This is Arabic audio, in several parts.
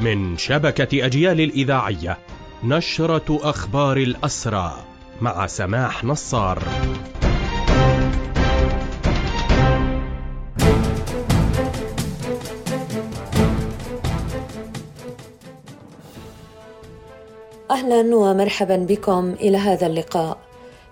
من شبكة أجيال الإذاعية نشرة أخبار الأسرى مع سماح نصار. أهلا ومرحبا بكم إلى هذا اللقاء.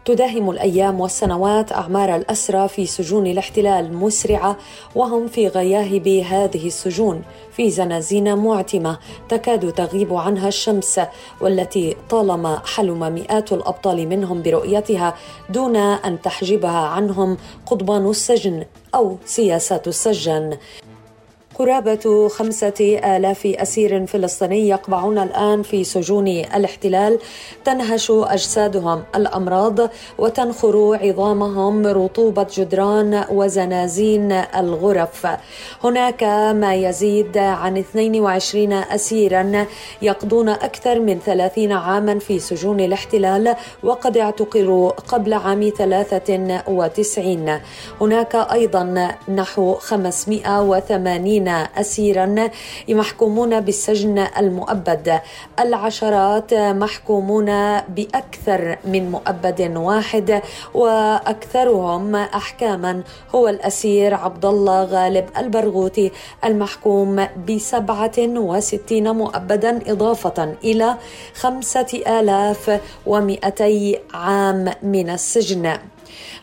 تداهم الأيام والسنوات أعمار الأسرى في سجون الاحتلال مسرعة وهم في غياهب هذه السجون. في زنازين معتمة تكاد تغيب عنها الشمس والتي طالما حلم مئات الأبطال منهم برؤيتها دون أن تحجبها عنهم قضبان السجن أو سياسات السجن قرابة خمسة آلاف أسير فلسطيني يقبعون الآن في سجون الاحتلال تنهش أجسادهم الأمراض وتنخر عظامهم رطوبة جدران وزنازين الغرف. هناك ما يزيد عن 22 أسيرا يقضون أكثر من 30 عاما في سجون الاحتلال وقد اعتقلوا قبل عام 93 هناك أيضا نحو 580 أسيرا محكومون بالسجن المؤبد. العشرات محكومون بأكثر من مؤبد واحد وأكثرهم أحكاما. هو الأسير عبد الله غالب البرغوثي المحكوم بسبعة وستين مؤبدا إضافة إلى خمسة آلاف ومئتي عام من السجن.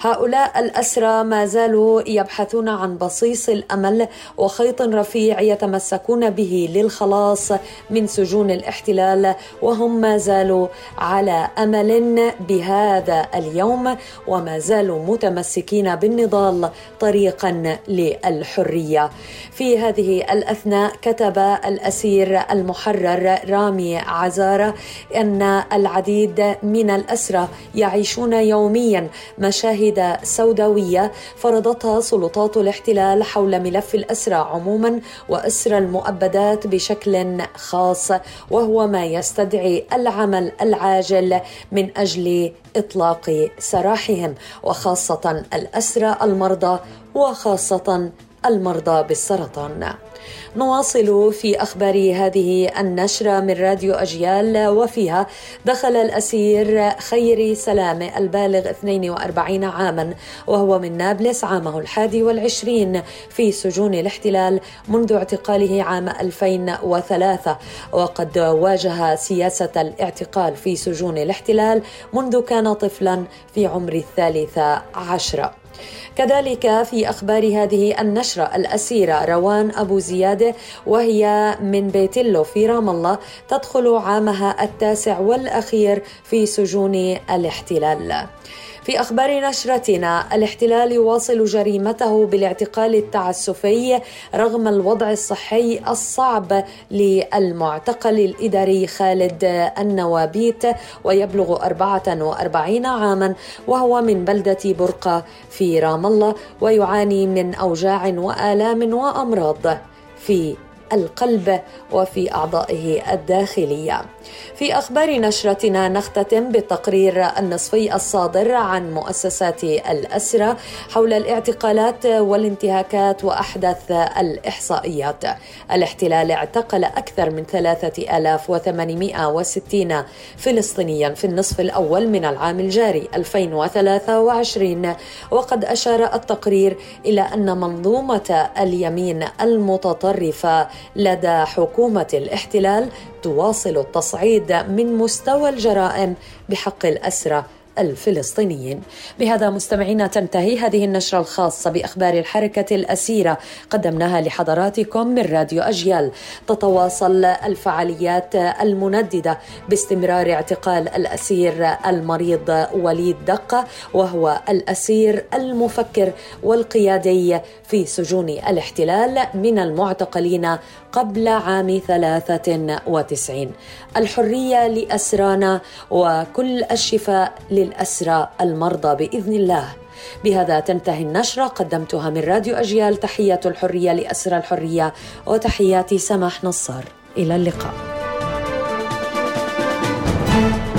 هؤلاء الأسرى ما زالوا يبحثون عن بصيص الأمل وخيط رفيع يتمسكون به للخلاص من سجون الاحتلال وهم ما زالوا على أمل بهذا اليوم وما زالوا متمسكين بالنضال طريقا للحرية. في هذه الأثناء كتب الأسير المحرر رامي عزارة أن العديد من الأسرى يعيشون يوميا مشاهد مشاهد سوداوية فرضتها سلطات الاحتلال حول ملف الأسرى عموما وأسرى المؤبدات بشكل خاص وهو ما يستدعي العمل العاجل من أجل إطلاق سراحهم وخاصة الأسرى المرضى وخاصة المرضى بالسرطان. نواصل في أخبار هذه النشرة من راديو أجيال وفيها دخل الأسير خيري سلامه البالغ 42 عاما وهو من نابلس عامه الحادي والعشرين في سجون الاحتلال منذ اعتقاله عام 2003 وقد واجه سياسة الاعتقال في سجون الاحتلال منذ كان طفلا في عمر الثالثة عشرة. كذلك في أخبار هذه النشرة الأسيرة روان أبو زيادة وهي من بيتلو في رام الله تدخل عامها التاسع والأخير في سجون الاحتلال. في أخبار نشرتنا الاحتلال يواصل جريمته بالاعتقال التعسفي رغم الوضع الصحي الصعب للمعتقل الإداري خالد النوابيت ويبلغ 44 عاما وهو من بلدة برقة في رام الله ويعاني من أوجاع وآلام وأمراض في القلب وفي أعضائه الداخلية. في أخبار نشرتنا نختتم بالتقرير النصفي الصادر عن مؤسسات الاسرى حول الاعتقالات والانتهاكات واحدث الإحصائيات. الاحتلال اعتقل أكثر من 3860 فلسطينيا في النصف الأول من العام الجاري 2023 وقد أشار التقرير إلى أن منظومة اليمين المتطرفة لدى حكومة الاحتلال تواصل التصعيد من مستوى الجرائم بحق الأسرى الفلسطينيين. بهذا مستمعينا تنتهي هذه النشرة الخاصة بأخبار الحركة الأسيرة. قدمناها لحضراتكم من راديو أجيال. تتواصل الفعاليات المنددة باستمرار اعتقال الأسير المريض وليد دقة وهو الأسير المفكر والقيادي في سجون الاحتلال من المعتقلين قبل عام 93 الحرية لأسرانا وكل الشفاء للأسرى المرضى بإذن الله. بهذا تنتهي النشرة قدمتها من راديو أجيال. تحية الحرية لأسرى الحرية وتحياتي سماح نصار. إلى اللقاء. thank you